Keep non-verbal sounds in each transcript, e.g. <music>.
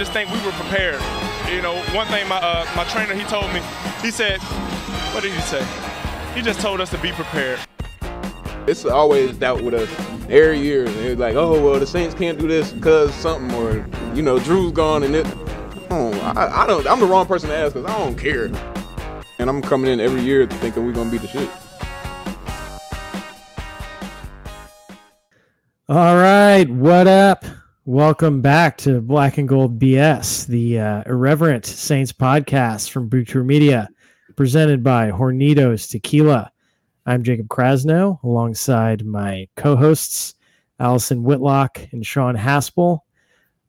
just think we were prepared. You know, one thing my uh, my trainer he told me, he said, what did he say? He just told us to be prepared. It's always doubt with us every year. It's like, oh well, the Saints can't do this because something, or you know, Drew's gone, and it. Oh, I, I don't. I'm the wrong person to ask because I don't care. And I'm coming in every year thinking we're gonna beat the shit. All right, what up? Welcome back to Black and Gold BS, the uh, irreverent Saints podcast from Brew Media, presented by Hornitos Tequila. I'm Jacob Krasno, alongside my co-hosts Allison Whitlock and Sean Haspel.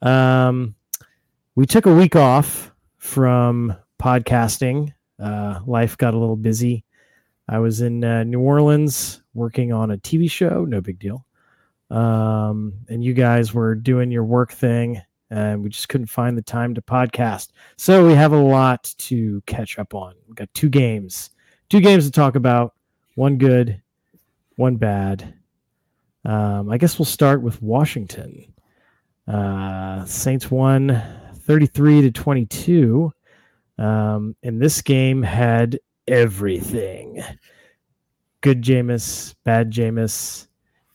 Um, we took a week off from podcasting. Uh, life got a little busy. I was in uh, New Orleans working on a TV show. No big deal um, and you guys were doing your work thing and we just couldn't find the time to podcast. So we have a lot to catch up on. We've got two games two games to talk about one good one bad. Um, i guess we'll start with washington. Uh, saints won 33 to 22 um, and this game had everything. Good Jameis, bad Jameis,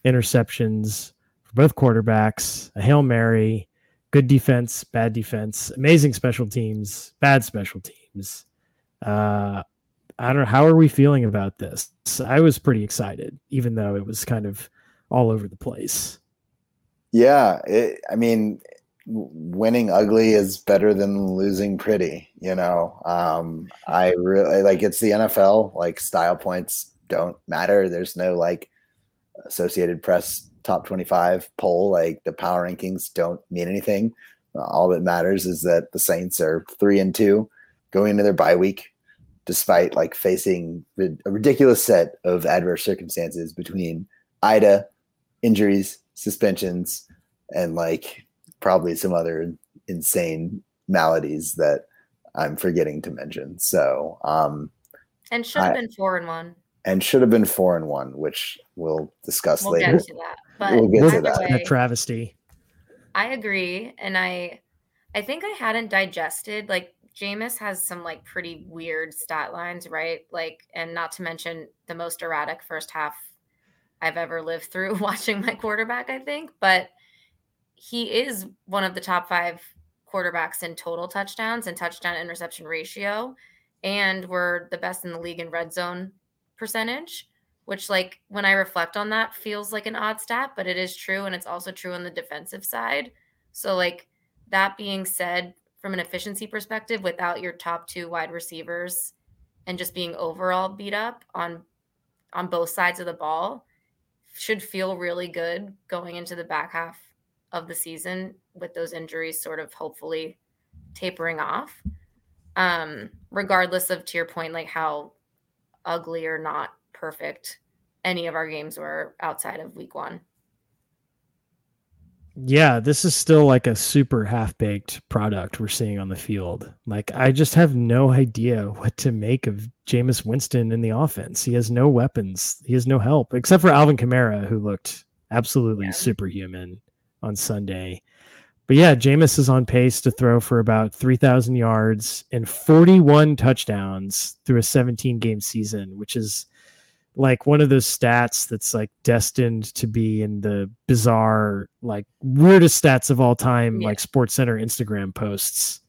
interceptions for both quarterbacks, a Hail Mary, good defense, bad defense, amazing special teams, bad special teams. Uh, I don't know. How are we feeling about this? I was pretty excited, even though it was kind of all over the place. Yeah. It, I mean, winning ugly is better than losing pretty, you know? Um, I really like it's the NFL, like style points don't matter. There's no like Associated Press top 25 poll, like the power rankings don't mean anything. All that matters is that the Saints are three and two going into their bye week, despite like facing a ridiculous set of adverse circumstances between Ida, injuries, suspensions, and like probably some other insane maladies that I'm forgetting to mention. So, um, and should have been four and one and should have been four and one, which we'll discuss we'll later. Get to that. But we'll get to that. Way, a travesty. I agree, and I, I think I hadn't digested like Jameis has some like pretty weird stat lines, right? Like, and not to mention the most erratic first half I've ever lived through <laughs> watching my quarterback. I think, but he is one of the top five quarterbacks in total touchdowns and touchdown interception ratio, and we're the best in the league in red zone percentage, which like when I reflect on that feels like an odd stat, but it is true and it's also true on the defensive side. So like that being said, from an efficiency perspective, without your top two wide receivers and just being overall beat up on on both sides of the ball, should feel really good going into the back half of the season with those injuries sort of hopefully tapering off. Um, regardless of to your point, like how ugly or not perfect any of our games were outside of week one. Yeah, this is still like a super half baked product we're seeing on the field. Like, I just have no idea what to make of Jameis Winston in the offense. He has no weapons, he has no help except for Alvin Kamara, who looked absolutely yeah. superhuman on Sunday. But yeah, Jameis is on pace to throw for about 3,000 yards and 41 touchdowns through a 17 game season, which is like one of those stats that's like destined to be in the bizarre, like weirdest stats of all time, yeah. like Sports Center Instagram posts.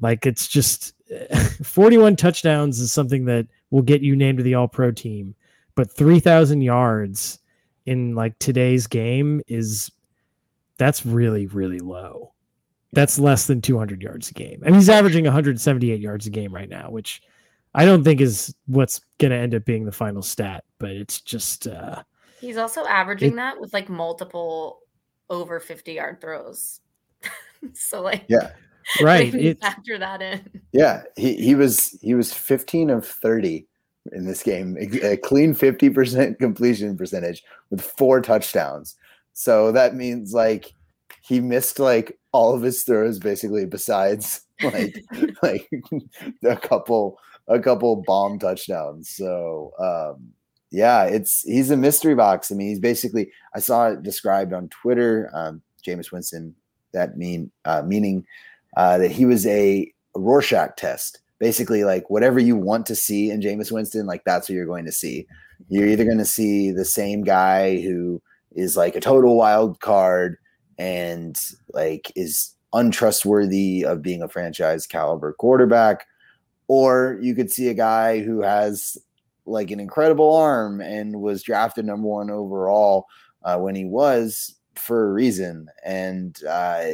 Like it's just <laughs> 41 touchdowns is something that will get you named to the all pro team, but 3,000 yards in like today's game is that's really really low. That's less than 200 yards a game. and he's averaging 178 yards a game right now, which I don't think is what's going to end up being the final stat, but it's just uh He's also averaging it, that with like multiple over 50 yard throws. <laughs> so like Yeah. <laughs> Right. It, factor that in. Yeah, he he was he was 15 of 30 in this game, a clean 50% <laughs> completion percentage with four touchdowns. So that means like he missed like all of his throws basically besides <laughs> like <laughs> like a couple a couple bomb touchdowns. So um yeah, it's he's a mystery box. I mean, he's basically I saw it described on Twitter, um, Jameis Winston, that mean uh meaning uh, that he was a Rorschach test. Basically, like whatever you want to see in Jameis Winston, like that's what you're going to see. You're either going to see the same guy who is like a total wild card and like is untrustworthy of being a franchise caliber quarterback, or you could see a guy who has like an incredible arm and was drafted number one overall uh, when he was for a reason. And uh,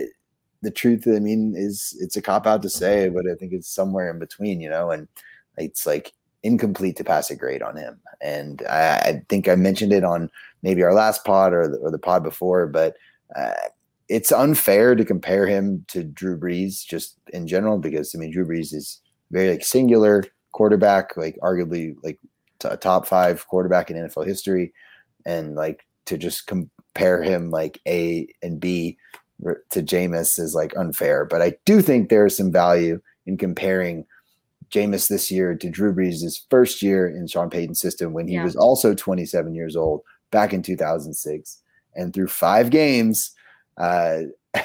the truth, I mean, is it's a cop out to say, but I think it's somewhere in between, you know, and it's like incomplete to pass a grade on him. And I, I think I mentioned it on maybe our last pod or the, or the pod before, but uh, it's unfair to compare him to Drew Brees just in general because I mean Drew Brees is very like singular quarterback, like arguably like a top five quarterback in NFL history, and like to just compare him like A and B to Jameis is like unfair. But I do think there's some value in comparing Jameis this year to Drew Brees' first year in Sean Payton's system when he yeah. was also 27 years old back in 2006. And through five games, uh, <laughs>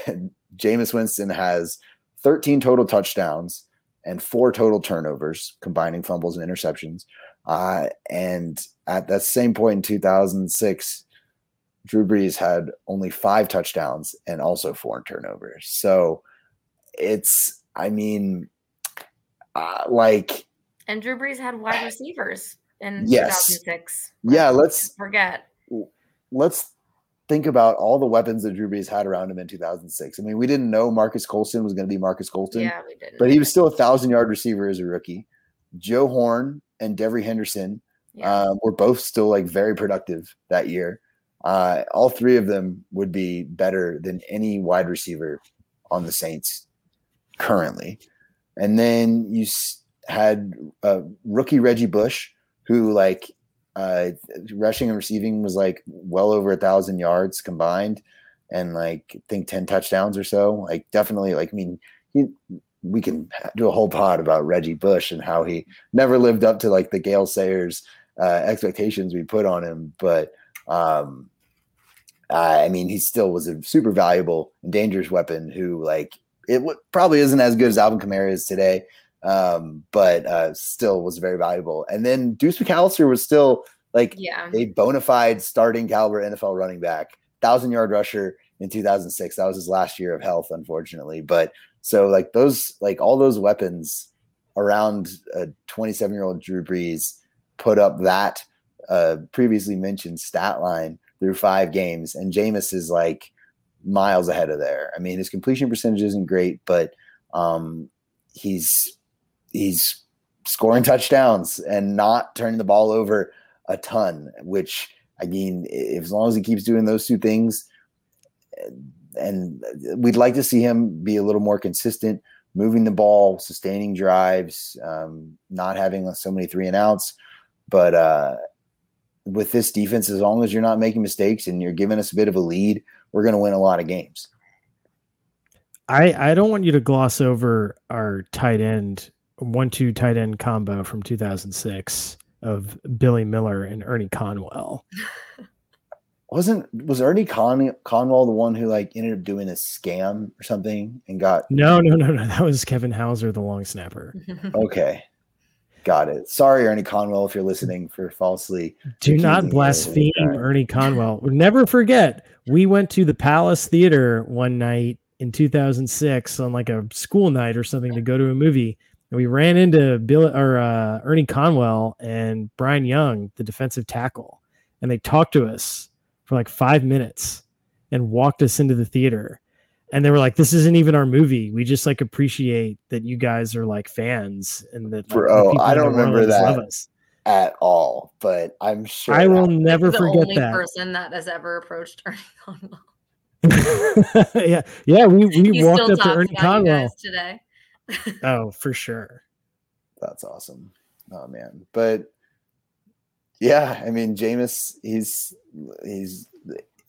Jameis Winston has 13 total touchdowns and four total turnovers, combining fumbles and interceptions. Uh, and at that same point in 2006, Drew Brees had only five touchdowns and also four turnovers. So it's, I mean, uh, like. And Drew Brees had wide receivers in yes. 2006. Yeah, let's forget. Let's think about all the weapons that Drew Brees had around him in 2006. I mean, we didn't know Marques Colston was going to be Marques Colston. Yeah, we didn't. But he was still a thousand yard receiver as a rookie. Joe Horn and Devery Henderson yeah. uh, were both still like very productive that year. Uh, all three of them would be better than any wide receiver on the Saints currently. And then you had uh, rookie Reggie Bush, who like uh, rushing and receiving was like well over a thousand yards combined, and like I think ten touchdowns or so. Like definitely, like I mean, he, we can do a whole pod about Reggie Bush and how he never lived up to like the Gale Sayers uh, expectations we put on him, but um, I mean, he still was a super valuable and dangerous weapon who like it w- probably isn't as good as Alvin Kamara is today um, but uh, still was very valuable. And then Deuce McAllister was still like yeah. a bona fide starting caliber NFL running back, thousand yard rusher in 2006. That was his last year of health, unfortunately. But so like those, like all those weapons around a 27 year old Drew Brees put up that uh, previously mentioned stat line through five games, and Jameis is like miles ahead of there. I mean, his completion percentage isn't great, but um, he's he's scoring <laughs> touchdowns and not turning the ball over a ton, which I mean, if, as long as he keeps doing those two things, and we'd like to see him be a little more consistent, moving the ball, sustaining drives, um, not having so many three and outs. But uh, with this defense, as long as you're not making mistakes and you're giving us a bit of a lead, we're going to win a lot of games. I I don't want you to gloss over our tight end one-two tight end combo from 2006 of Billy Miller and Ernie Conwell. <laughs> Wasn't was Ernie Con- Conwell the one who like ended up doing a scam or something and got No, no, no, no. That was Kevin Houser, the long snapper. <laughs> okay. Got it. Sorry, Ernie Conwell, if you're listening for falsely. Do not blaspheme Ernie Conwell. Never forget, we went to the Palace Theater one night in 2006 on like a school night or something to go to a movie and we ran into Bill or uh, Ernie Conwell and Brian Young, the defensive tackle, and they talked to us for like five minutes and walked us into the theater. And they were like, "This isn't even our movie. We just like appreciate that you guys are like fans and that." Like, oh, I don't remember that at all, but I'm sure I will never the forget only that person that has ever approached <laughs> Ernie Conwell. <laughs> yeah, yeah, we we walked up to Ernie Conwell today <laughs> oh, for sure. That's awesome. Oh man. But yeah, I mean Jameis, he's he's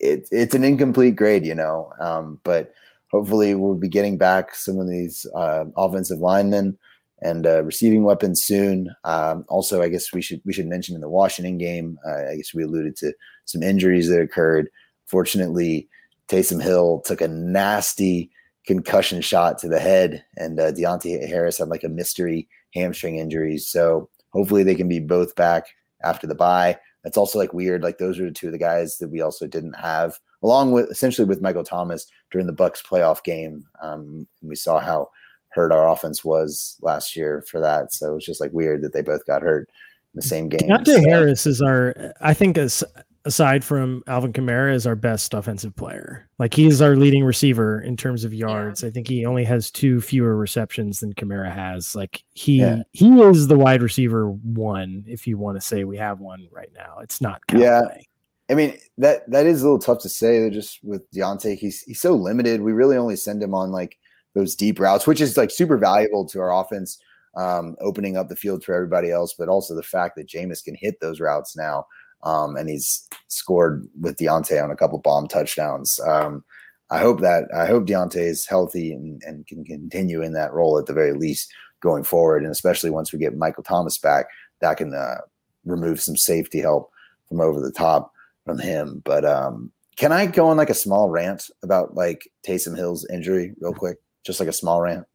it, it's an incomplete grade, you know. Um, but hopefully we'll be getting back some of these uh, offensive linemen and uh, receiving weapons soon. Um, also, I guess we should we should mention in the Washington game. Uh, I guess we alluded to some injuries that occurred. Fortunately, Taysom Hill took a nasty concussion shot to the head, and uh, Deonte Harris had like a mystery hamstring injury. So hopefully they can be both back after the bye. That's also like weird. Like those are the two of the guys that we also didn't have, along with essentially with Michael Thomas during the Bucks playoff game. Um, we saw how hurt our offense was last year for that. So it was just like weird that they both got hurt in the same game. Deonte so, Harris is our, I think, as aside from Alvin Kamara, is our best offensive player. Like he's our leading receiver in terms of yards. Yeah. I think he only has two fewer receptions than Kamara has. Like he yeah. he is the wide receiver one, if you want to say we have one right now. It's not Callaway. Yeah. I mean that that is a little tough to say. Just with Deonte, he's he's so limited. We really only send him on like those deep routes, which is like super valuable to our offense, um, opening up the field for everybody else. But also the fact that Jameis can hit those routes now um, and he's scored with Deonte on a couple bomb touchdowns. Um, I hope that I hope Deonte is healthy and, and can continue in that role at the very least going forward, and especially once we get Michael Thomas back, that can uh, remove some safety help from over the top from him. But um, can I go on like a small rant about like Taysom Hill's injury real quick? Just like a small rant.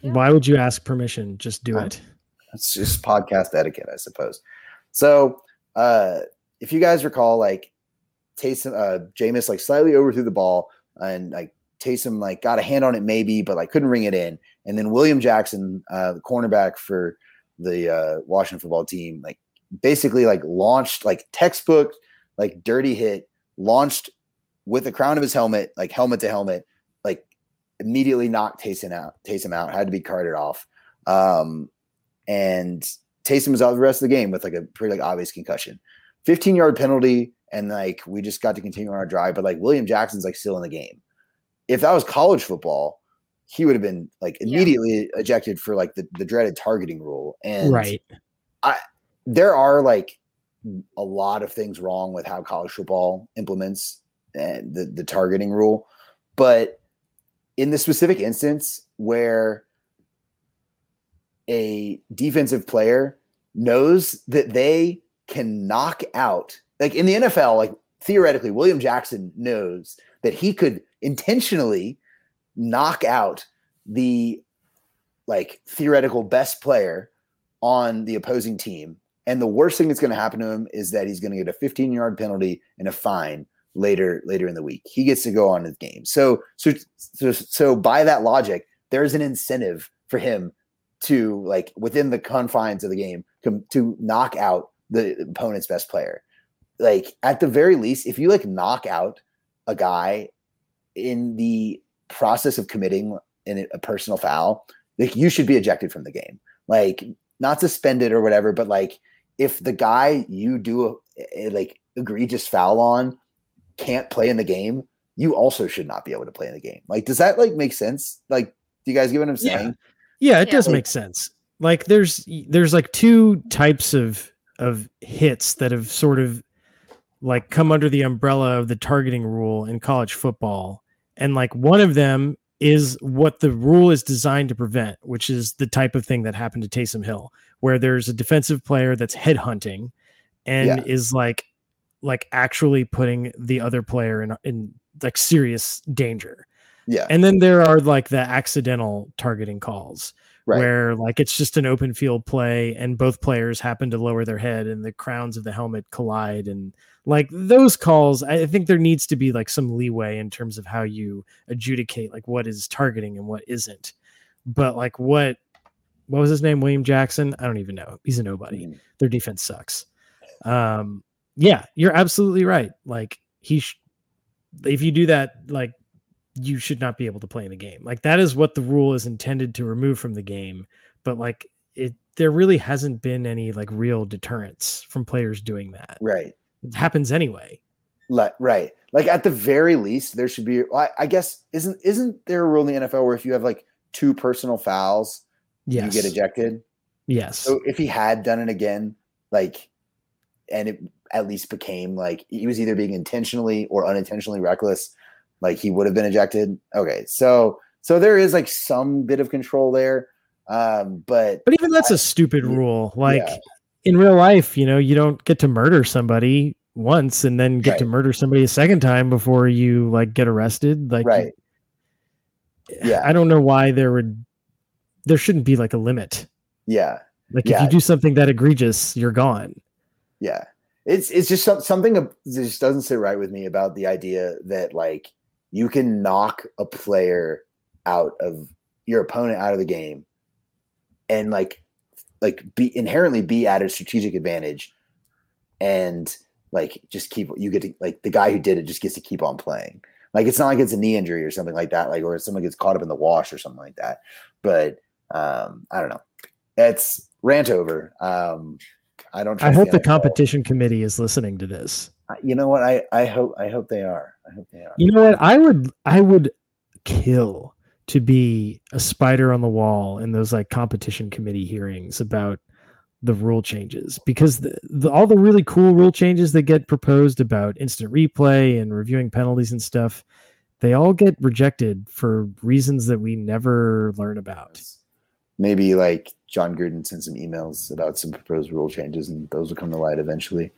Why would you ask permission? Just do it. It's just podcast etiquette, I suppose. So uh, if you guys recall, like Taysom, uh, Jameis like slightly overthrew the ball and like Taysom like got a hand on it maybe, but like couldn't ring it in. And then William Jackson, uh, the cornerback for the uh, Washington football team, like basically like launched like textbook like dirty hit, launched with the crown of his helmet, like helmet to helmet, like immediately knocked Taysom out. Taysom out had to be carted off. Um, and Taysom was out the rest of the game with like a pretty like obvious concussion. 15 yard penalty, and like we just got to continue on our drive. But like William Jackson's like still in the game. If that was college football, he would have been like immediately yeah. ejected for like the, the dreaded targeting rule. And right. I there are like a lot of things wrong with how college football implements uh, the, the targeting rule. But in the specific instance where a defensive player knows that they can knock out like in the NFL, like theoretically, William Jackson knows that he could intentionally knock out the like theoretical best player on the opposing team. And the worst thing that's going to happen to him is that he's going to get a 15 yard penalty and a fine later later in the week. He gets to go on his game. So so so, so by that logic, there's an incentive for him to like within the confines of the game to, to knock out the opponent's best player. Like at the very least, if you like knock out a guy in the process of committing in a personal foul, like you should be ejected from the game. Like not suspended or whatever, but like if the guy you do a, a like egregious foul on can't play in the game, you also should not be able to play in the game. Like, does that like make sense? Like, do you guys get what I'm saying? Yeah, yeah it yeah. does make sense. Like, there's there's like two types of of hits that have sort of like come under the umbrella of the targeting rule in college football. And like one of them is what the rule is designed to prevent, which is the type of thing that happened to Taysom Hill, where there's a defensive player that's headhunting and yeah. is like like actually putting the other player in in like serious danger. Yeah. And then there are like the accidental targeting calls right. where like it's just an open field play and both players happen to lower their head and the crowns of the helmet collide and like those calls i think there needs to be like some leeway in terms of how you adjudicate like what is targeting and what isn't. But like what what was his name? William jackson? I don't even know. He's a nobody. Mm. their defense sucks. Um yeah you're absolutely right. Like he sh- if you do that like you should not be able to play in the game. Like that is what the rule is intended to remove from the game. But like it there really hasn't been any like real deterrence from players doing that. Right. It happens anyway. Like right. Like at the very least, there should be I, I guess isn't isn't there a rule in the NFL where if you have like two personal fouls, yes. you get ejected? Yes. So if he had done it again, like and it at least became like he was either being intentionally or unintentionally reckless, like he would have been ejected. Okay, so so there is like some bit of control there, um, but but even that's I, a stupid rule. Like yeah. in real life, you know, you don't get to murder somebody once and then get right. to murder somebody a second time before you like get arrested. Like right. Yeah. I don't know why there would there shouldn't be like a limit. Yeah. Like if you do something that egregious, you're gone. Yeah. It's it's just something that just doesn't sit right with me about the idea that like you can knock a player out of your opponent out of the game and like like be inherently be at a strategic advantage and like just keep you get to like the guy who did it just gets to keep on playing. Like it's not like it's a knee injury or something like that, like or someone gets caught up in the wash or something like that. But um I don't know. It's rant over. Um I don't I hope the competition committee is listening to this. You know what? I I hope I hope they are. I hope they are. You know what? I would I would kill to be a spider on the wall in those like competition committee hearings about the rule changes because the, the, all the really cool rule changes that get proposed about instant replay and reviewing penalties and stuff they all get rejected for reasons that we never learn about Maybe like Jon Gruden sent some emails about some proposed rule changes, and those will come to light eventually.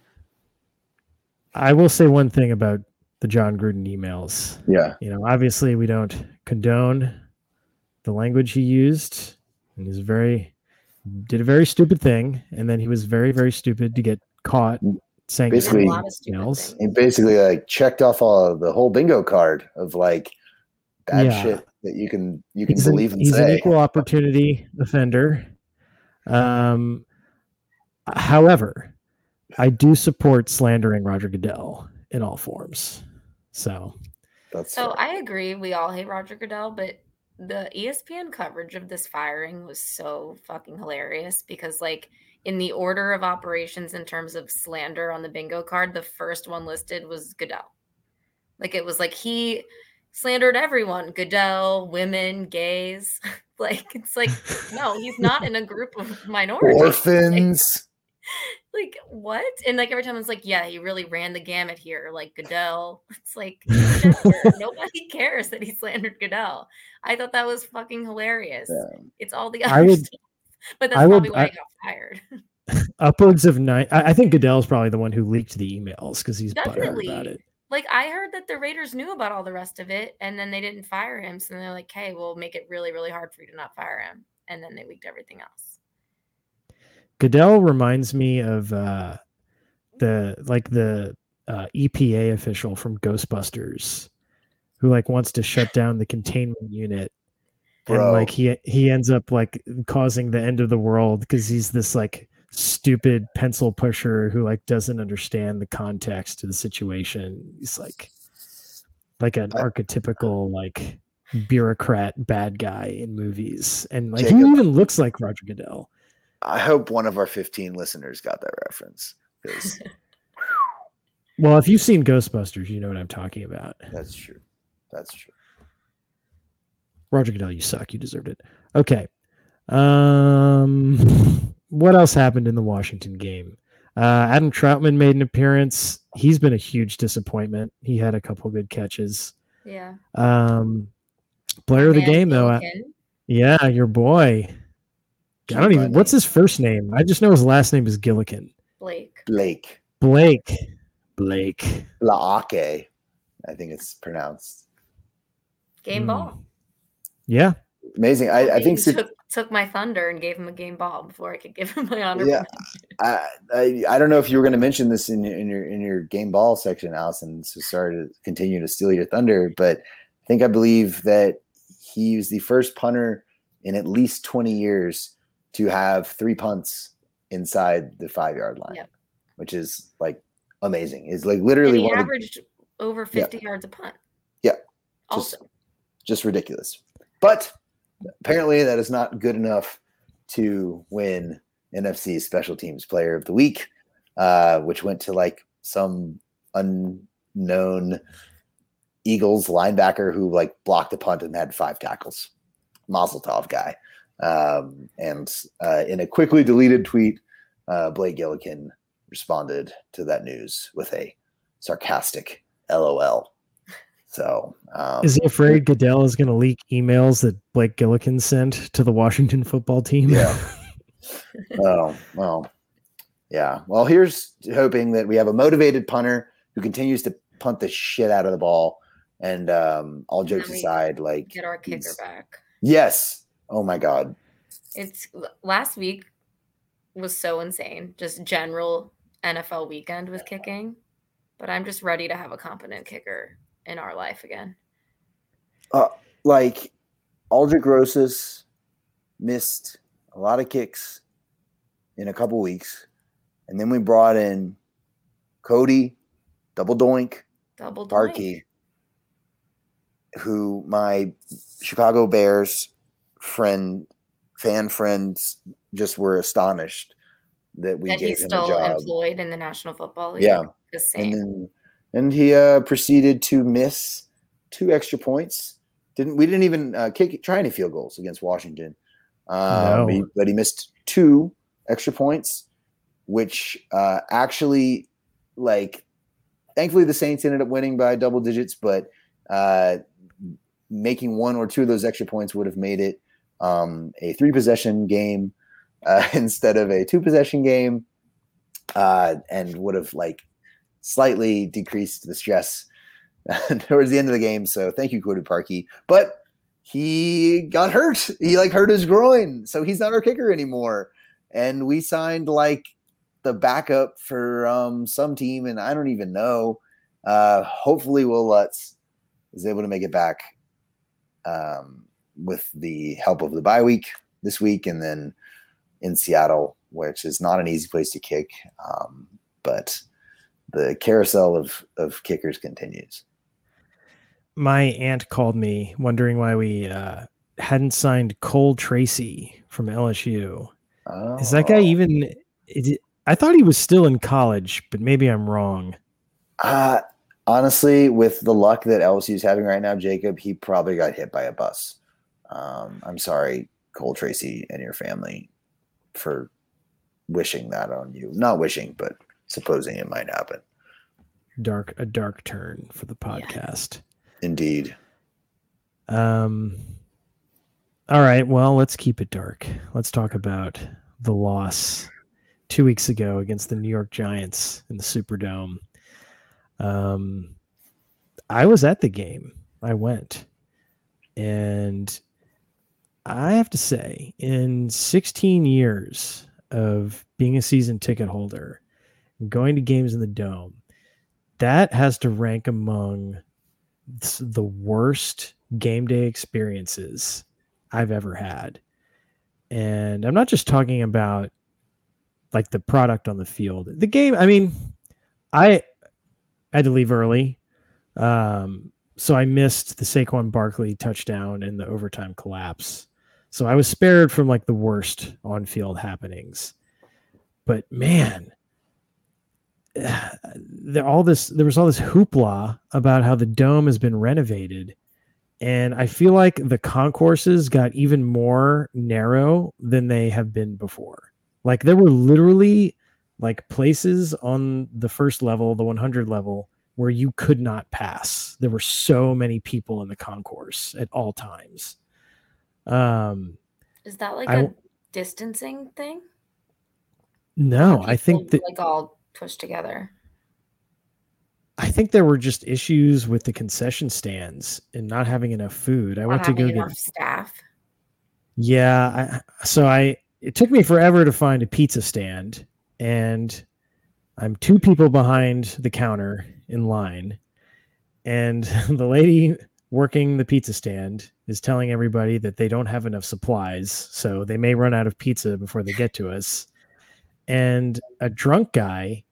I will say one thing about the jon gruden emails Yeah, you know obviously we don't condone the language he used and he's very did a very stupid thing and then he was very very stupid to get caught saying Basically- a lot of stupid emails. things. he basically like checked off all of the whole bingo card of like bad Yeah. shit that you can you can he's, an, believe and he's an equal opportunity offender um however i do support slandering roger goodell in all forms so That's So fair. I agree. We all hate Roger Goodell, but the ESPN coverage of this firing was so fucking hilarious because, like, in the order of operations in terms of slander on the bingo card, the first one listed was Goodell. Like, it was like he slandered everyone Goodell, women, gays. <laughs> like, it's like, no, he's not in a group of minorities. Orphans. like <laughs> what? And like every time it's like, yeah, he really ran the gamut here, like Goodell. <laughs> It's like <laughs> nobody cares that he slandered Goodell. I thought that was fucking hilarious. Yeah. It's all the I would- stuff. But that's I would- probably why I- he got fired. upwards of nine i, I think goodell's probably the one who leaked the emails because he's Definitely. about it like I heard that the Raiders knew about all the rest of it, and then they didn't fire him. So they're like, "Hey, we'll make it really, really hard for you to not fire him." And then they leaked everything else. Goodell reminds me of uh, the like the uh, EPA official from Ghostbusters, who like wants to shut down the containment unit, and like he he ends up like causing the end of the world because he's this like stupid pencil pusher who like doesn't understand the context of the situation. He's like like an I- archetypical like bureaucrat bad guy in movies, and like he even looks like Roger Goodell. I hope one of our 15 listeners got that reference. <laughs> Well, if you've seen Ghostbusters, you know what I'm talking about. that's true. That's true. Roger Goodell, you suck. You deserved it. Okay. Um, <laughs> what else happened in the Washington game? Uh, Adam Trautman made an appearance. He's been a huge disappointment. He had a couple good catches. Yeah. Um, player of the Man, game, though. Gillikin, yeah, your boy. I don't even. Bunny. What's his first name? I just know his last name is Gillikin. Blake. Blake Blake. Blake. Laake, I think it's pronounced. Game Hmm. ball. Yeah. Amazing. I, I think Sid- took, took my thunder and gave him a game ball before I could give him my honor. Yeah. I, I I don't know if you were going to mention this in your in your in your game ball section, Allison. So sorry to continue to steal your thunder, but I think I believe that he was the first punter in at least twenty years to have three punts inside the five yard line, Yep. which is like amazing. Is like And literally he one of the, averaged over 50 yards a punt. Yeah. Also, just ridiculous. But apparently, that is not good enough to win NFC Special Teams Player of the Week, uh, which went to like some unknown Eagles linebacker who like blocked the punt and had five tackles. Mazel tov guy. Um, and uh, in a quickly deleted tweet, uh, Blake Gillikin responded to that news with a sarcastic LOL. So, um, Is he afraid Goodell is going to leak emails that Blake Gillikin sent to the Washington football team? Yeah. <laughs> oh, well, yeah. Well, here's hoping that we have a motivated punter who continues to punt the shit out of the ball And um, all jokes aside, like Get our kicker back. yes, oh my god, It's last week was so insane. Just general NFL weekend with kicking. But I'm just ready to have a competent kicker in our life again. Uh, like Aldrick Rosas missed a lot of kicks in a couple weeks, and then we brought in Cody, double doink, Double doink. Who my Chicago Bears friend, fan friends, just were astonished that we that gave he's him a still job. employed in the National Football League. Yeah, The and same. then and he uh, proceeded to miss two extra points. Didn't we didn't even uh, kick try any field goals against Washington, um, No. he- but he missed two extra points, which uh, actually like thankfully the Saints ended up winning by double digits, but uh, making one or two of those extra points would have made it um, a three possession game uh, <laughs> instead of a two possession game, uh, and would have like slightly decreased the stress <laughs> towards the end of the game. So thank you, Cody Parkey. But he got hurt. He like hurt his groin, so he's not our kicker anymore. And we signed like the backup for um, some team, and I don't even know. Uh, hopefully, Wil Lutz is able to make it back um, with the help of the bye week this week, and then in Seattle, which is not an easy place to kick, um, but the carousel of of kickers continues. My aunt called me wondering why we uh, hadn't signed Cole Tracy from LSU. Is that guy Oh. even? It, I thought he was still in college, but maybe I'm wrong. Uh, honestly, with the luck that LSU is having right now, Jacob, he probably got hit by a bus. Um, I'm sorry, Cole Tracy and your family, for wishing that on you. Not wishing, but supposing it might happen. Dark, a dark turn for the podcast. Indeed. Um. All right. Well, let's keep it dark. Let's talk about the loss two weeks ago against the New York Giants in the Superdome. Um, I was at the game. I went, and I have to say, in 16 years of being a season ticket holder, going to games in the dome, that has to rank among the worst game day experiences I've ever had. And I'm not just talking about like the product on the field. The game, I mean, I had to leave early. Um, so I missed the Saquon Barkley touchdown and the overtime collapse. So I was spared from like the worst on field happenings. But man, <sighs> there all this there was all this hoopla about how the dome has been renovated. And i feel like the concourses got even more narrow than they have been before. Like there were literally like places on the first level the 100 level where you could not pass. There were so many people in the concourse at all times um Is that like I a distancing thing? no i think that like all pushed together. I think there were just issues with the concession stands and not having enough food. I went to go get enough staff. Yeah, I, so I it took me forever to find a pizza stand and I'm two people behind the counter in line and <laughs> the lady working the pizza stand is telling everybody that they don't have enough supplies, so they may run out of pizza before they get to us. And a drunk guy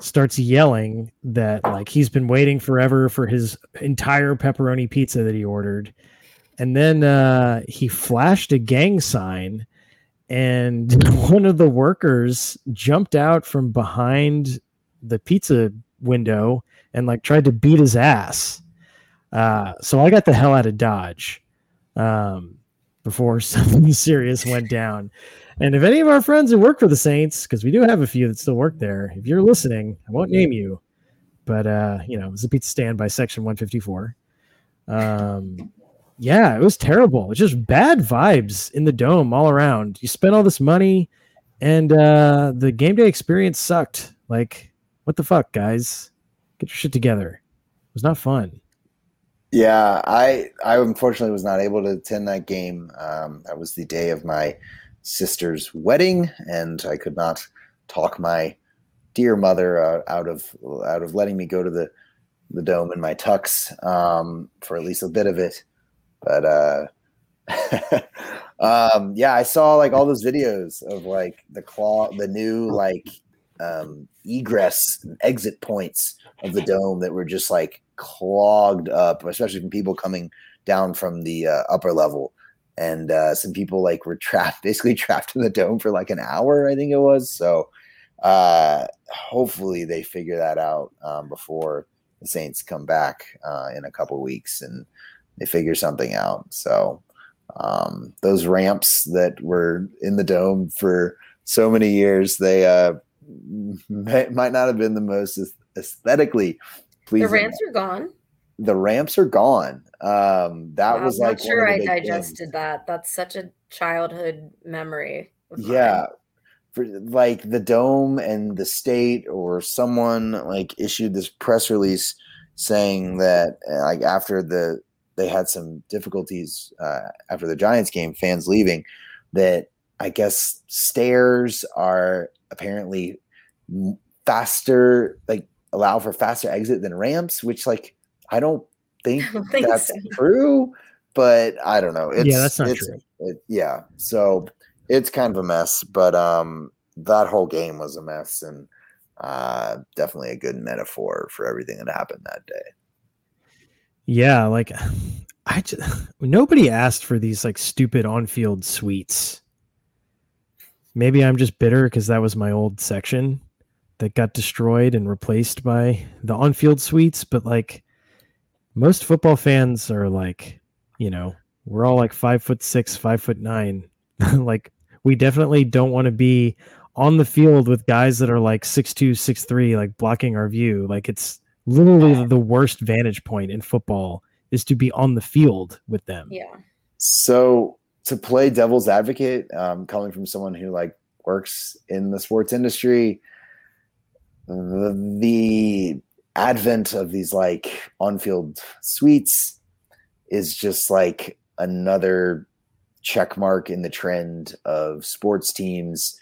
starts yelling that like he's been waiting forever for his entire pepperoni pizza that he ordered and then uh, he flashed a gang sign and <laughs> one of the workers jumped out from behind the pizza window and like tried to beat his ass uh, so i got the hell out of dodge um, before <laughs> something serious went down and if any of our friends who work for the saints because we do have a few that still work there if you're listening i won't name you but uh, you know it's a pizza stand by section 154 um, yeah, it was terrible. It's just bad vibes in the dome all around. You spent all this money and uh the game day experience sucked. Like, what the fuck, guys? Get your shit together. It was not fun. Yeah, I I unfortunately was not able to attend that game. Um, that was the day of my sister's wedding, and I could not talk my dear mother uh, out of out of letting me go to the the dome in my tux um, for at least a bit of it. But uh, <laughs> um, yeah, I saw like all those videos of like the claw, the new like um, egress and exit points of the dome that were just like clogged up, especially from people coming down from the uh, upper level. And uh, some people like were <laughs> trapped, basically trapped in the dome for like an hour, I think it was. So uh, hopefully they figure that out um, before the Saints come back uh, in a couple weeks and they figure something out. So um, those ramps that were in the dome for so many years, they uh, might not have been the most aesthetically pleasing. The ramps are gone. The ramps are gone. Um, that Wow, was I'm like not sure I of the big digested things. that. That's such a childhood memory. Yeah. For like the dome and the state or someone like issued this press release saying that uh, like after the they had some difficulties uh, after the Giants game, fans leaving, that I guess stairs are apparently faster, like allow for faster exit than ramps, which like I don't think <laughs> I don't think that's so. true, but I don't know. It's, Yeah, that's not it's- true. It, yeah, so it's kind of a mess, but um, that whole game was a mess, and uh, definitely a good metaphor for everything that happened that day. Yeah, like I just, nobody asked for these like stupid on-field suites. Maybe I'm just bitter because that was my old section that got destroyed and replaced by the on-field suites. But like most football fans are like, you know, we're all like five foot six, five foot nine. <laughs> like we definitely don't want to be on the field with guys that are like six two, six three, like blocking our view. Like it's literally the worst vantage point in football is to be on the field with them. Yeah. So to play devil's advocate, um, coming from someone who like works in the sports industry, the, advent of these like on-field suites is just like another check mark in the trend of sports teams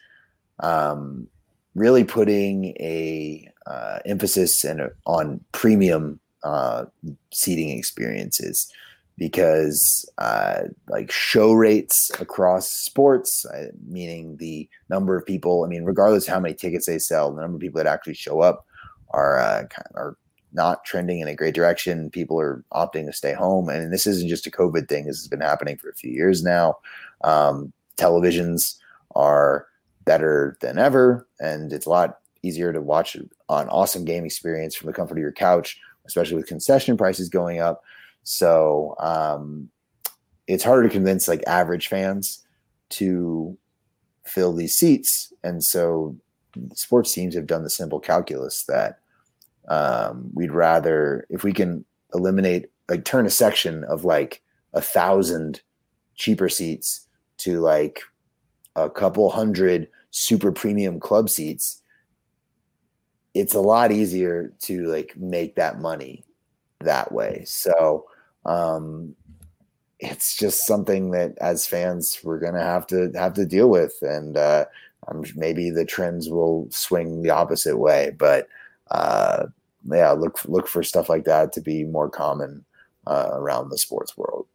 um, really putting a uh, emphasis and on premium uh, seating experiences because uh, like show rates across sports, uh, meaning the number of people, I mean, regardless of how many tickets they sell, the number of people that actually show up are uh, are not trending in a great direction. People are opting to stay home, and this isn't just a COVID thing. This has been happening for a few years now. Um, televisions are better than ever, and it's a lot easier to watch an awesome game experience from the comfort of your couch, especially with concession prices going up. So um, it's harder to convince like average fans to fill these seats, and so sports teams have done the simple calculus that um, we'd rather if we can eliminate like turn a section of like a thousand cheaper seats to like a couple hundred super premium club seats it's a lot easier to like make that money that way. So um it's just something that as fans we're gonna have to have to deal with and uh um, maybe the trends will swing the opposite way but uh yeah look look for stuff like that to be more common uh, around the sports world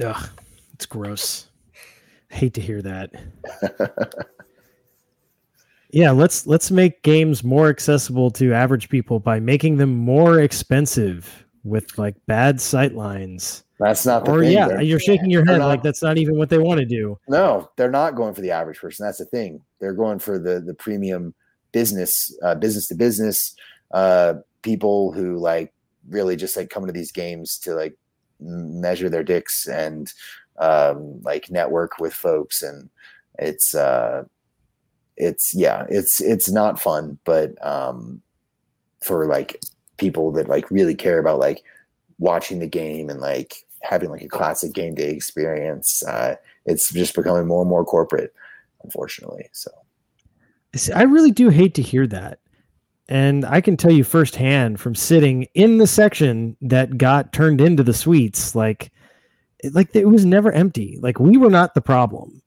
Ugh, it's gross. Hate to hear that. <laughs> Yeah, let's let's make games more accessible to average people by making them more expensive with like bad sight lines. that's not the Or thing yeah, They're- you're shaking your head not- like that's not even what they want to do. No, they're not going for the average person. That's the thing. They're going for the the premium business, uh, business to business uh, people who like really just like come to these games to like measure their dicks and um, like network with folks. And it's uh, it's yeah, it's it's not fun, but um, for like people that like really care about like watching the game and like having like a classic game day experience. Uh, it's just becoming more and more corporate, unfortunately. So See, I really do hate to hear that. And I can tell you firsthand from sitting in the section that got turned into the suites, like, like it was never empty. Like we were not the problem.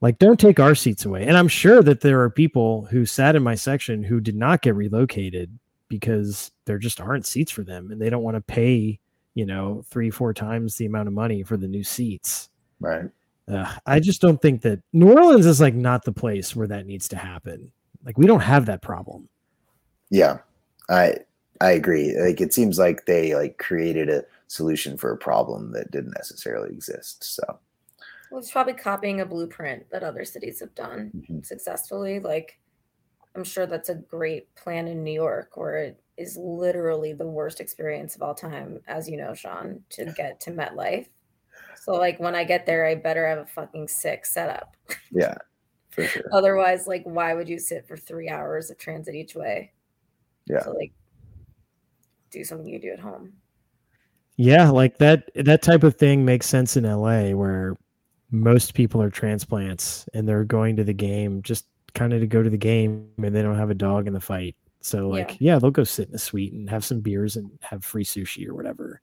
Like, don't take our seats away. And I'm sure that there are people who sat in my section who did not get relocated because there just aren't seats for them and they don't want to pay, you know, three, four times the amount of money for the new seats. Right. Uh, I just don't think that New Orleans is like not the place where that needs to happen. Like we don't have that problem. Yeah, I I agree. Like it seems like they like created a solution for a problem that didn't necessarily exist. So well, it's probably copying a blueprint that other cities have done mm-hmm. successfully. Like I'm sure that's a great plan in New York, where it is literally the worst experience of all time, as you know, Sean, to get to MetLife. So like when I get there, I better have a fucking sick setup. Yeah, for sure. Otherwise, like why would you sit for three hours of transit each way? Yeah. So like do something you do at home. Yeah, like that that type of thing makes sense in LA where most people are transplants and they're going to the game just kind of to go to the game and they don't have a dog in the fight. So like, yeah. yeah, they'll go sit in a suite and have some beers and have free sushi or whatever.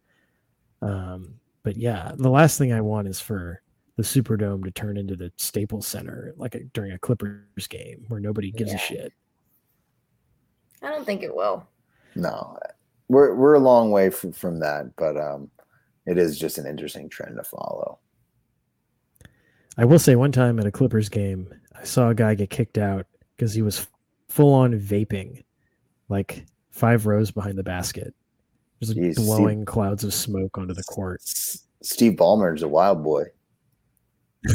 Um, but yeah, the last thing I want is for the Superdome to turn into the Staples Center, like a, during a Clippers game where nobody gives yeah. a shit. I don't think it will. No, we're we're a long way from, from that, but um, it is just an interesting trend to follow. I will say, one time at a Clippers game, I saw a guy get kicked out because he was full on vaping, like five rows behind the basket. Just Jeez, blowing Steve, clouds of smoke onto the court. Steve Ballmer's a wild boy. <laughs>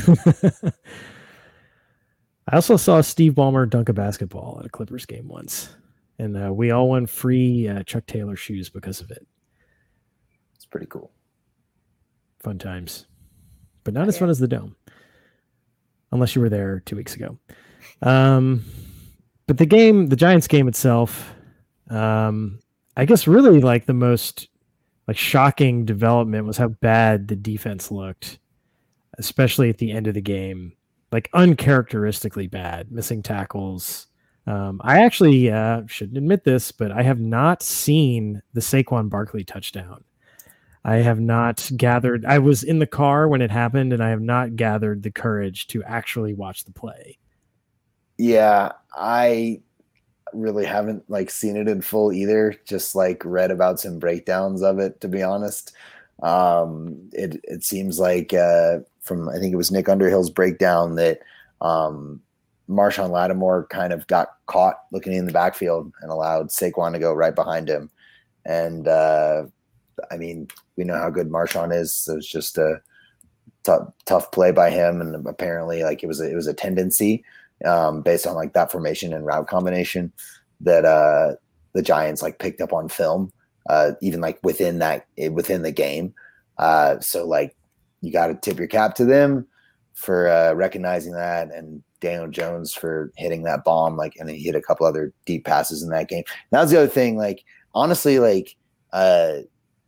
I also saw Steve Ballmer dunk a basketball at a Clippers game once, and uh, we all won free uh, Chuck Taylor shoes because of it. It's pretty cool. Fun times, but not as fun as the dome, unless you were there two weeks ago. Um, but the game, the Giants game itself, um, I guess really like the most like shocking development was how bad the defense looked, especially at the end of the game. Like uncharacteristically bad, missing tackles. Um, I actually uh, shouldn't admit this, but I have not seen the Saquon Barkley touchdown. I have not gathered. I was in the car when it happened, and I have not gathered the courage to actually watch the play. Yeah, I really haven't like seen it in full either. Just like read about some breakdowns of it. To be honest, um, it it seems like uh, from I think it was Nick Underhill's breakdown that um, Marshon Lattimore kind of got caught looking in the backfield and allowed Saquon to go right behind him. And uh, I mean, we know how good Marshon is. So it's just a tough, tough play by him, and apparently, like it was a, it was a tendency um, based on like that formation and route combination that uh, the Giants like picked up on film, uh, even like within that within the game. Uh, so like you got to tip your cap to them for uh, recognizing that, and Daniel Jones for hitting that bomb. Like, and he hit a couple other deep passes in that game. That was the other thing. Like, honestly, like uh,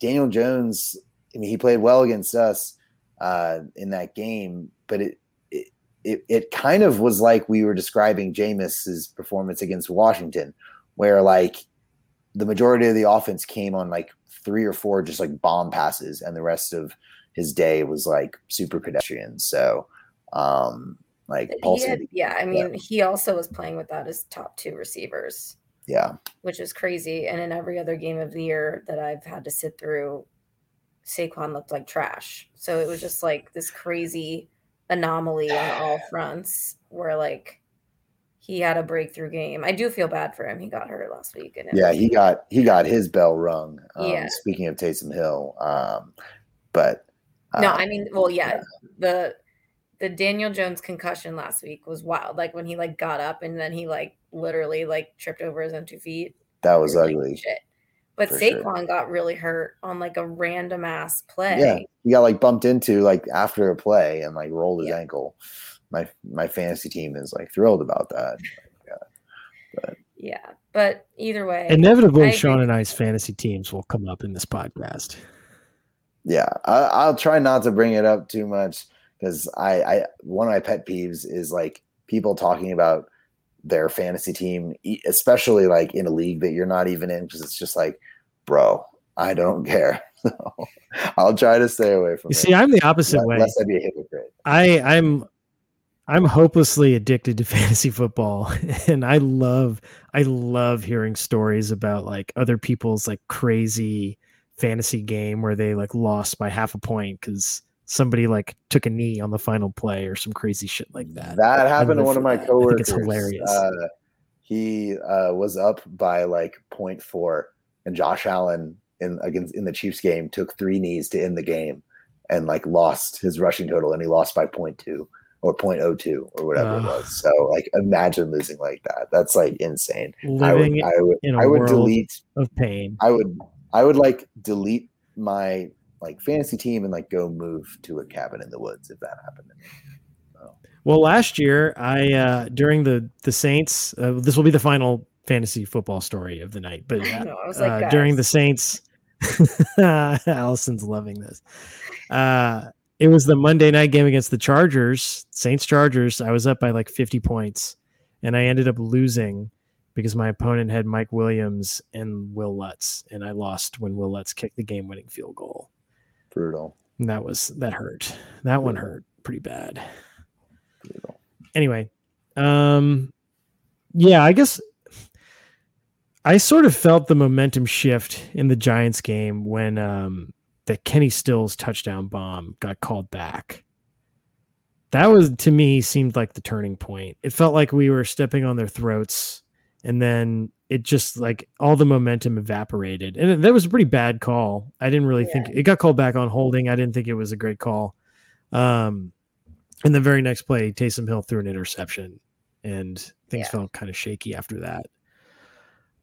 Daniel Jones. I mean, he played well against us uh, in that game, but it it, it kind of was like we were describing Jameis's performance against Washington, where like the majority of the offense came on like three or four just like bomb passes, and the rest of his day was like super pedestrian. So, um, like had, yeah, I mean, yeah. he also was playing without his top two receivers. Yeah, which is crazy. And in every other game of the year that I've had to sit through, Saquon looked like trash. So it was just like this crazy anomaly on all fronts where like he had a breakthrough game. I do feel bad for him. He got hurt last week. And yeah, he got he got his bell rung. Um, yeah. Speaking of Taysom Hill, um, but uh, no, I mean, well, yeah, yeah, the the Daniel Jones concussion last week was wild. Like when he like got up and then he like literally like tripped over his own two feet. That was ugly. Like, shit. But For Saquon sure. got really hurt on like a random ass play. Yeah, he got like bumped into like after a play and like rolled his yeah. ankle. My my fantasy team is like thrilled about that. Yeah, but yeah, but either way, inevitably, Sean and I's fantasy teams will come up in this podcast. Yeah, I, will try not to bring it up too much because I, I one of my pet peeves is like people talking about their fantasy team, especially like in a league that you're not even in, because it's just like, bro, I don't <laughs> care. So I'll try to stay away from You it. see, I'm the opposite unless, way. unless I'd be a hypocrite. I I'm I'm hopelessly addicted to <laughs> fantasy football <laughs> and I love I love hearing stories about like other people's like crazy fantasy game where they like lost by half a point cuz somebody like took a knee on the final play or some crazy shit like that. That happened to one of my that. Coworkers. it's hilarious. Uh, he uh, was up by like 0.4, and Josh Allen in against in the Chiefs game took three knees to end the game, and like lost his rushing total, and he lost by 0.2 or 0.02 or whatever it was. So like, imagine losing like that. That's like insane. I would, I would, I would delete. of pain. I would, I would like delete my like fantasy team and like go move to a cabin in the woods if that happened to me. So, Well, last year I uh during the the Saints uh, this will be the final fantasy football story of the night, but I know. I uh, like, during the. Saints. <laughs> Allison's loving this. Uh, it was the Monday night game against the Chargers, Saints Chargers. I was up by like 50 points, and I ended up losing because my opponent had Mike Williams and Wil Lutz, and I lost when Wil Lutz kicked the game-winning field goal. Brutal. And that was that hurt. That one hurt pretty bad. Brutal. Anyway, um, yeah, I guess I sort of felt the momentum shift in the Giants game when um that Kenny Stills touchdown bomb got called back. That was to me seemed like the turning point. It felt like we were stepping on their throats and then it just like all the momentum evaporated. And that was a pretty bad call. I didn't really think it got called back on holding. I didn't think it was a great call. Um and the very next play, Taysom Hill threw an interception and things Yeah. felt kind of shaky after that.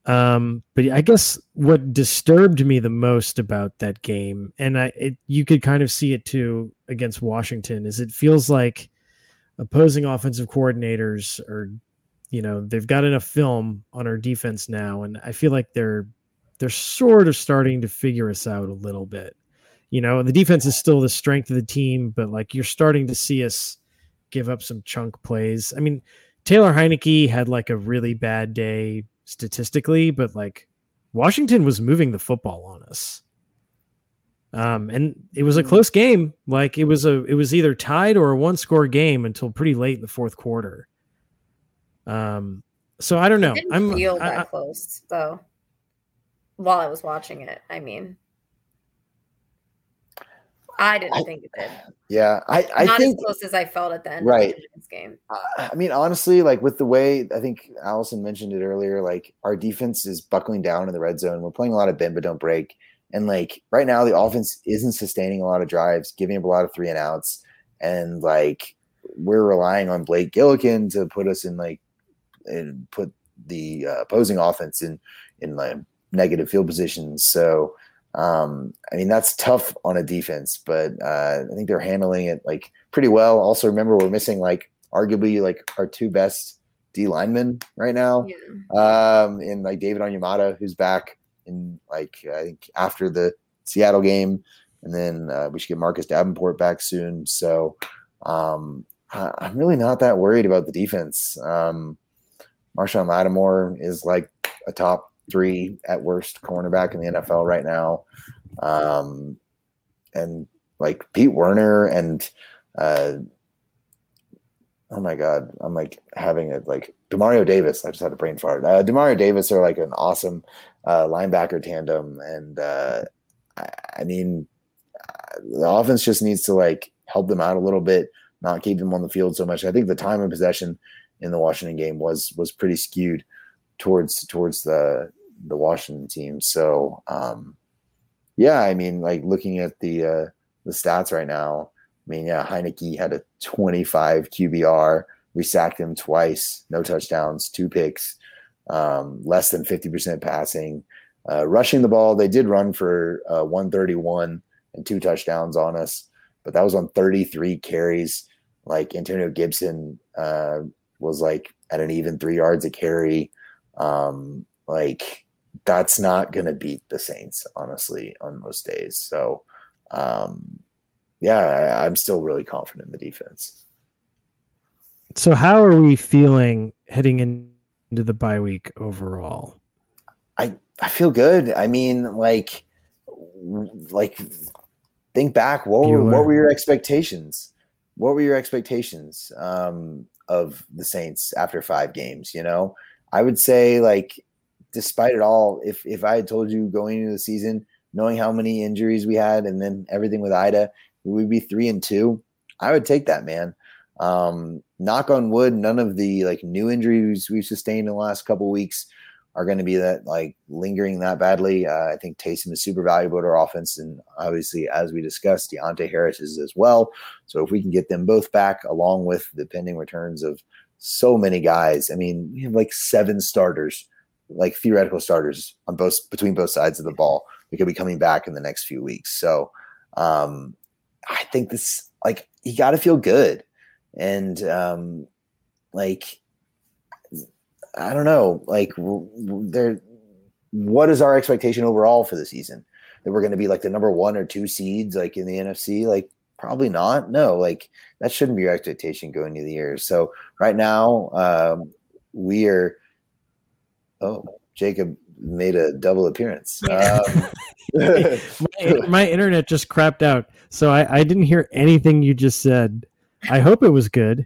Um, but I guess what disturbed me the most about that game, and I it, you could kind of see it too against Washington, is it feels like opposing offensive coordinators are, you know, they've got enough film on our defense now, and I feel like they're they're sort of starting to figure us out a little bit. You know, the defense is still the strength of the team, but like you're starting to see us give up some chunk plays. I mean, Taylor Heinicke had like a really bad day statistically, but like Washington was moving the football on us. Um, and it was a close game. Like it was a it was either tied or a one score game until pretty late in the fourth quarter. Um, so I don't know. It didn't I'm feel I- that I- close though. While I was watching it, I mean, I didn't I- think it did. Yeah, I, I Not think as close as I felt at the end Right. of the Giants game. I mean, honestly, like with the way I think Allison mentioned it earlier, like our defense is buckling down in the red zone. We're playing a lot of bend but don't break. And like right now, the offense isn't sustaining a lot of drives, giving up a lot of three and outs. And like we're relying on Blake Gillikin to put us in like and put the uh, opposing offense in in like negative field positions. So um, I mean that's tough on a defense, but uh, I think they're handling it like pretty well. Also, remember we're missing like arguably like our two best D linemen right now. Yeah. Um, and like David Onyemata, who's back in like I think after the Seattle game, and then uh, we should get Marcus Davenport back soon. So um, I, I'm really not that worried about the defense. Um, Marshon Lattimore is like a top three at worst cornerback in the NFL right now. Um, and like Pete Werner and uh, oh my god, I'm like having a like Demario Davis. I just had a brain fart. Uh, Demario Davis are like an awesome uh, linebacker tandem, and uh, I, I mean, the offense just needs to like help them out a little bit, not keep them on the field so much. I think the time of possession in the Washington game was was pretty skewed towards towards the the Washington team. So um, yeah, I mean, like looking at the uh, the stats right now. I mean, yeah, Heinicke had a 25 QBR. We sacked him twice, no touchdowns, two picks, um, less than 50% passing. Uh, rushing the ball, they did run for uh, 131 and two touchdowns on us, but that was on 33 carries. Like Antonio Gibson uh, was like at an even three yards a carry. Um, like that's not to beat the Saints, honestly, on most days. So, um, yeah, I, I'm still really confident in the defense. So how are we feeling heading in, into the bye week overall? I I feel good. I mean, like, like think back. What were, what were your expectations? What were your expectations um, of the Saints after five games? You know, I would say like, despite it all, if if I had told you going into the season, knowing how many injuries we had, and then everything with Ida, we would be three and two. I would take that, man. Um, knock on wood, none of the like new injuries we've sustained in the last couple weeks are going to be that like lingering that badly. Uh, I think Taysom is super valuable to our offense, and obviously, as we discussed, Deonte Harris is as well. So if we can get them both back, along with the pending returns of so many guys, I mean, we have like seven starters, like theoretical starters on both between both sides of the ball. We could be coming back in the next few weeks. So um, I think this like you got to feel good, and um, like I don't know, like there. What is our expectation overall for the season? That we're going to be like the number one or two seeds, like in the NFC? Like probably not. No, like that shouldn't be your expectation going into the year. So right now, um, we are. Oh, Jacob made a double appearance. <laughs> Um, my, my, internet just crapped out, so I, I didn't hear anything you just said. I hope it was good.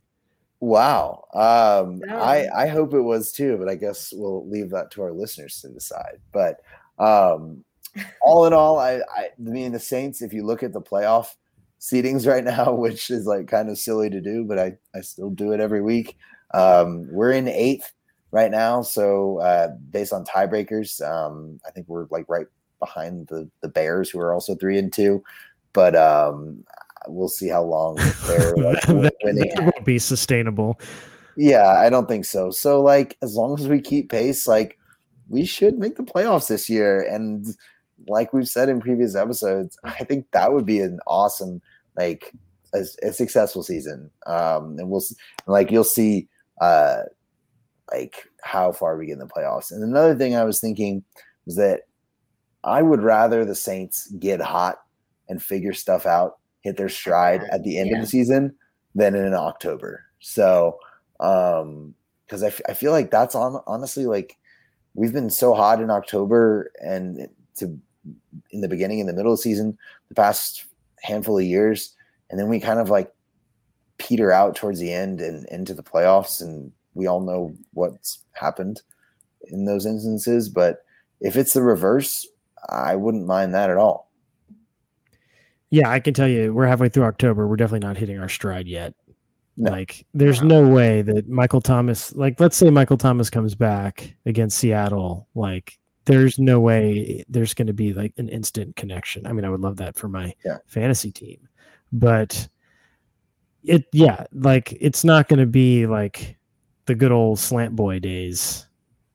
Wow. Um, I, I hope it was too, but I guess we'll leave that to our listeners to decide. But um, all in all, I, I, I mean, the Saints, if you look at the playoff seedings right <laughs> now, which is like kind of silly to do, but I, I still do it every week. Um, we're in eighth right now. So uh, based on tiebreakers, um, I think we're like right behind the, the Bears, who are also three and two. But um, we'll see how long <laughs> they're like, that, that won't be sustainable. Yeah, I don't think so. So like as long as we keep pace, like we should make the playoffs this year. And like we've said in previous episodes, <laughs> I think that would be an awesome, like a, a successful season. Um, and we'll like you'll see uh like how far we get in the playoffs. And another thing I was thinking was that I would rather the Saints get hot and figure stuff out hit their stride at the end yeah. of the season than in October. So, um, because I, f- I feel like that's on honestly like we've been so hot in October and to in the beginning in the middle of the season the past handful of years, and then we kind of like peter out towards the end and into the playoffs, and we all know what's happened in those instances. But if it's the reverse, I wouldn't mind that at all. Yeah, I can tell you, we're halfway through October. We're definitely not hitting our stride yet. No. Like, there's no way that Michael Thomas, like, let's say Michael Thomas comes back against Seattle. Like, there's no way there's going to be like an instant connection. I mean, I would love that for my yeah. fantasy team, but it, yeah, like, it's not going to be like the good old slant boy days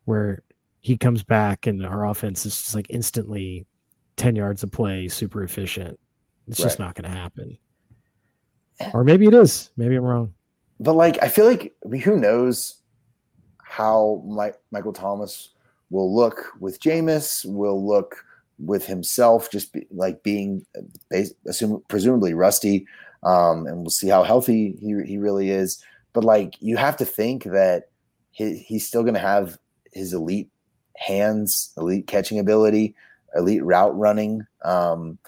where he comes back and our offense is just like instantly 10 yards of play, super efficient it's right. just not going to happen. Or maybe it is. Maybe I'm wrong. But like, I feel like I mean, who knows how Mike, Michael Thomas will look with Jameis, will look with himself, just be, like being assume, presumably rusty, um, and we'll see how healthy he he really is. But like, you have to think that he, he's still going to have his elite hands, elite catching ability, elite route running. Um,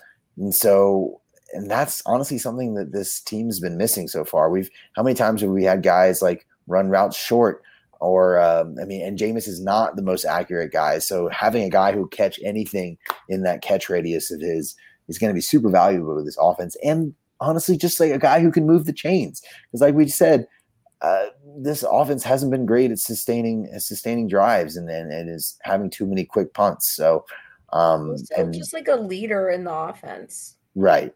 and so, and that's honestly something that this team's been missing so far. We've how many times have we had guys like run routes short? Or um, I mean, and Jameis is not the most accurate guy. So having a guy who catch anything in that catch radius of his is going to be super valuable with this offense. And honestly, just like a guy who can move the chains. Because like we said, uh, this offense hasn't been great at sustaining sustaining drives and, and, and is having too many quick punts. So um, and just like a leader in the offense. Right.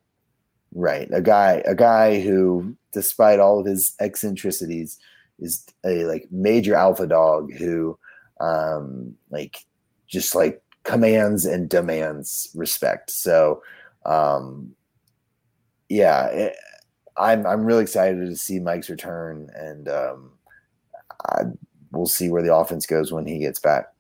Right. A guy, a guy who, despite all of his eccentricities, is a like major alpha dog who um like just like commands and demands respect. So um yeah, it, I'm I'm really excited to see Mike's return and um I, we'll see where the offense goes when he gets back.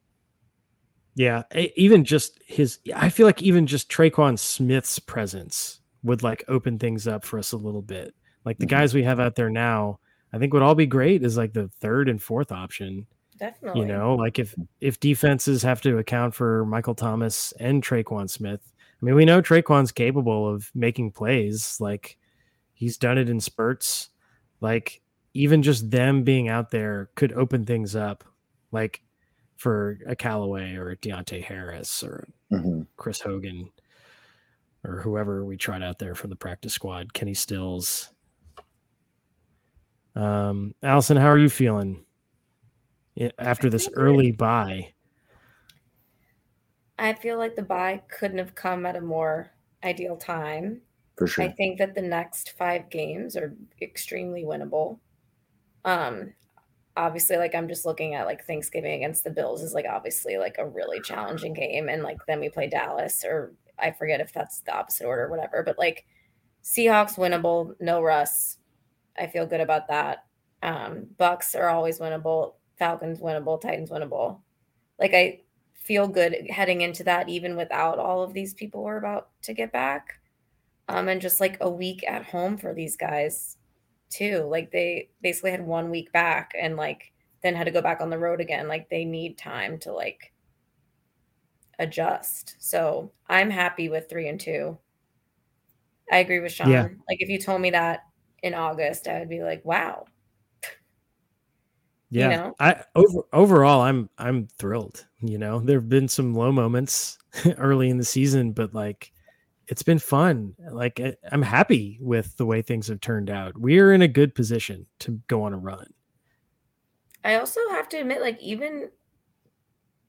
Yeah, even just his, I feel like even just Tre'Quan Smith's presence would like open things up for us a little bit. Like the mm-hmm. guys we have out there now, I think would all be great is like the third and fourth option. Definitely. You know, like if if defenses have to account for Michael Thomas and Tre'Quan Smith, I mean, we know Tre'Quan's capable of making plays. Like he's done it in spurts. Like even just them being out there could open things up, like for a Callaway or a Deonte Harris or hmm Chris Hogan or whoever we tried out there from the practice squad, Kenny Stills. Um, Allison, how are you feeling after this early bye? I feel like the bye couldn't have come at a more ideal time. For sure. I think that the next five games are extremely winnable. Um, obviously, like I'm just looking at like Thanksgiving against the Bills is like obviously like a really challenging game, and like then we play Dallas, or I forget if that's the opposite order or whatever. But like Seahawks winnable, no Russ. I feel good about that. Um, Bucs are always winnable. Falcons winnable. Titans winnable. Like I feel good heading into that, even without all of these people we're about to get back um, and just like a week at home for these guys too. Like they basically had one week back and like then had to go back on the road again. Like they need time to like adjust. So I'm happy with three and two. I agree with Sean. Yeah. Like if you told me that in August, I would be like, wow. You Yeah, know? I over overall, I'm I'm thrilled. You know, there have been some low moments <laughs> early in the season, but like it's been fun. Like I'm happy with the way things have turned out. We're in a good position to go on a run. I also have to admit, like, even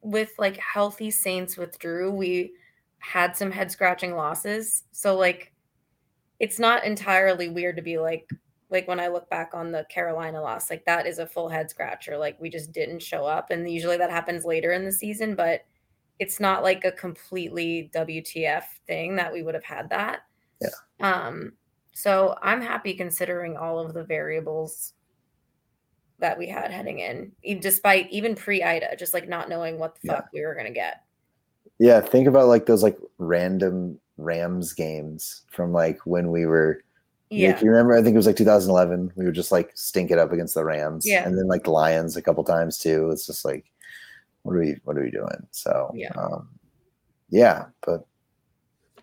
with like healthy Saints with Drew, we had some head scratching losses. So like it's not entirely weird to be like like when I look back on the Carolina loss, like that is a full head scratcher. Like we just didn't show up. And usually that happens later in the season, but it's not like a completely WTF thing that we would have had that. Yeah. Um, so I'm happy considering all of the variables that we had heading in, despite even pre Ida, just like not knowing what the Yeah. fuck we were gonna get. Yeah, think about like those like random Rams games from like when we were. Yeah. If you remember, I think it was like 2011. We would just like stink it up against the Rams, Yeah. and then like the Lions a couple times too. It's just like, what are we, what are we doing? So Yeah. um, yeah, but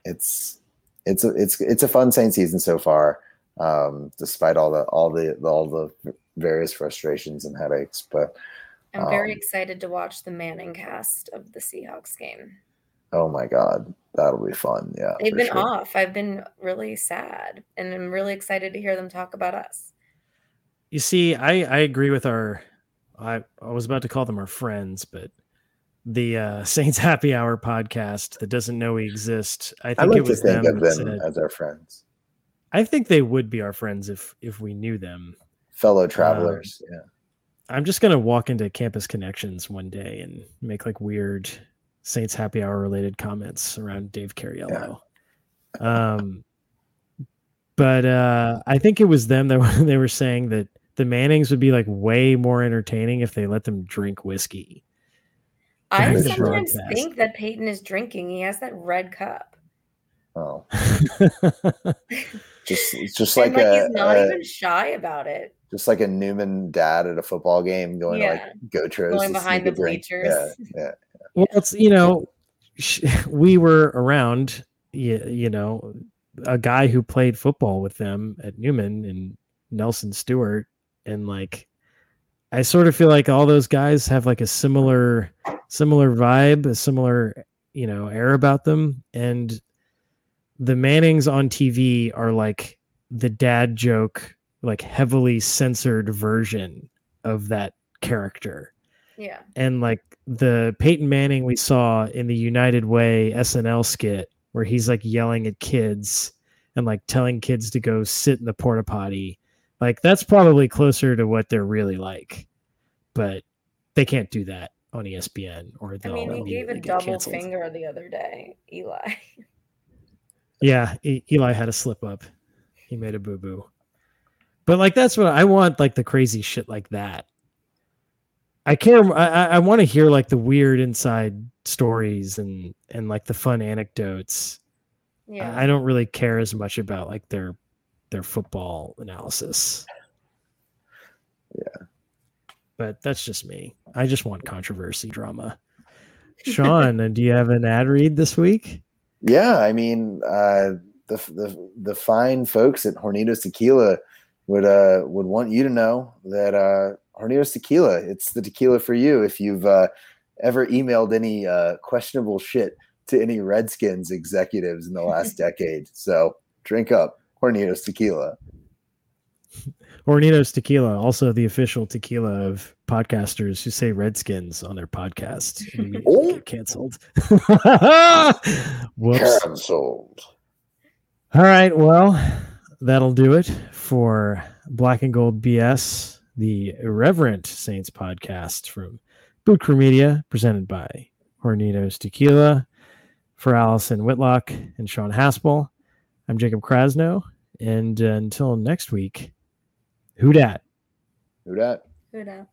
it's it's a it's it's a fun Saint season so far, um, despite all the all the all the various frustrations and headaches. But I'm very um, excited to watch the Manning cast of the Seahawks game. oh my god, that'll be fun. Yeah, They've been sure. off. I've been really sad, and I'm really excited to hear them talk about us. You see, I I agree with our. I I was about to call them our friends, but the uh, <laughs> Saints Happy Hour podcast that doesn't know we exist. I I think like it to was think them. of them said- as our friends, I think they would be our friends if if we knew them. fellow travelers. yeah. I'm just gonna walk into Campus Connections one day and make like weird Saints Happy Hour related comments around Dave Cariello. Um, but uh, I think it was them that were, <laughs> they were saying that the Mannings would be like way more entertaining if they let them drink whiskey. I sometimes broadcast. think that Peyton is drinking. He has that red cup. Oh, <laughs> just it's just like like a, he's not a- even shy about it. just like a Newman dad at a football game going Yeah. to like Gotros Going behind the a drink. Yeah, bleachers. yeah. well, it's you know, <laughs> we were around. You, you know, a guy who played football with them at Newman and Nelson Stewart, and like, I sort of feel like all those guys have like a similar, similar vibe, a similar, you know, air about them, and the Mannings on TV are like the dad joke, like heavily censored version of that character Yeah. and like the Peyton Manning we saw in the United Way SNL skit where he's like yelling at kids and like telling kids to go sit in the porta potty. Like that's probably closer to what they're really like. But they can't do that on ESPN or I mean, he gave a double canceled. finger the other day, Eli. Yeah, E- Eli had a slip up. He made a boo boo. But like that's what I want, like the crazy shit like that. I care. I, I- want to hear like the weird inside stories and and like the fun anecdotes. Yeah. I don't really care as much about like their their football analysis. Yeah. But that's just me. I just want controversy drama. Sean, <laughs> do you have an ad read this week? Yeah, I mean, uh, the the the fine folks at Hornitos Tequila would uh would want you to know that uh Hornitos Tequila, it's the tequila for you. If you've uh, ever emailed any uh, questionable shit to any Redskins executives in the last <laughs> decade, so drink up Hornitos Tequila. Hornitos Tequila, also the official tequila of podcasters who say Redskins on their podcast. <laughs> Oh. Get canceled. <laughs> Whoops. Cancelled. All right. Well, that'll do it for Black and Gold BS, the Irreverent Saints podcast from Boot Crew Media, presented by Hornitos Tequila. For Allison Whitlock and Sean Haspel, I'm Jacob Krasno. And uh, until next week, who dat? Who dat? Who knows?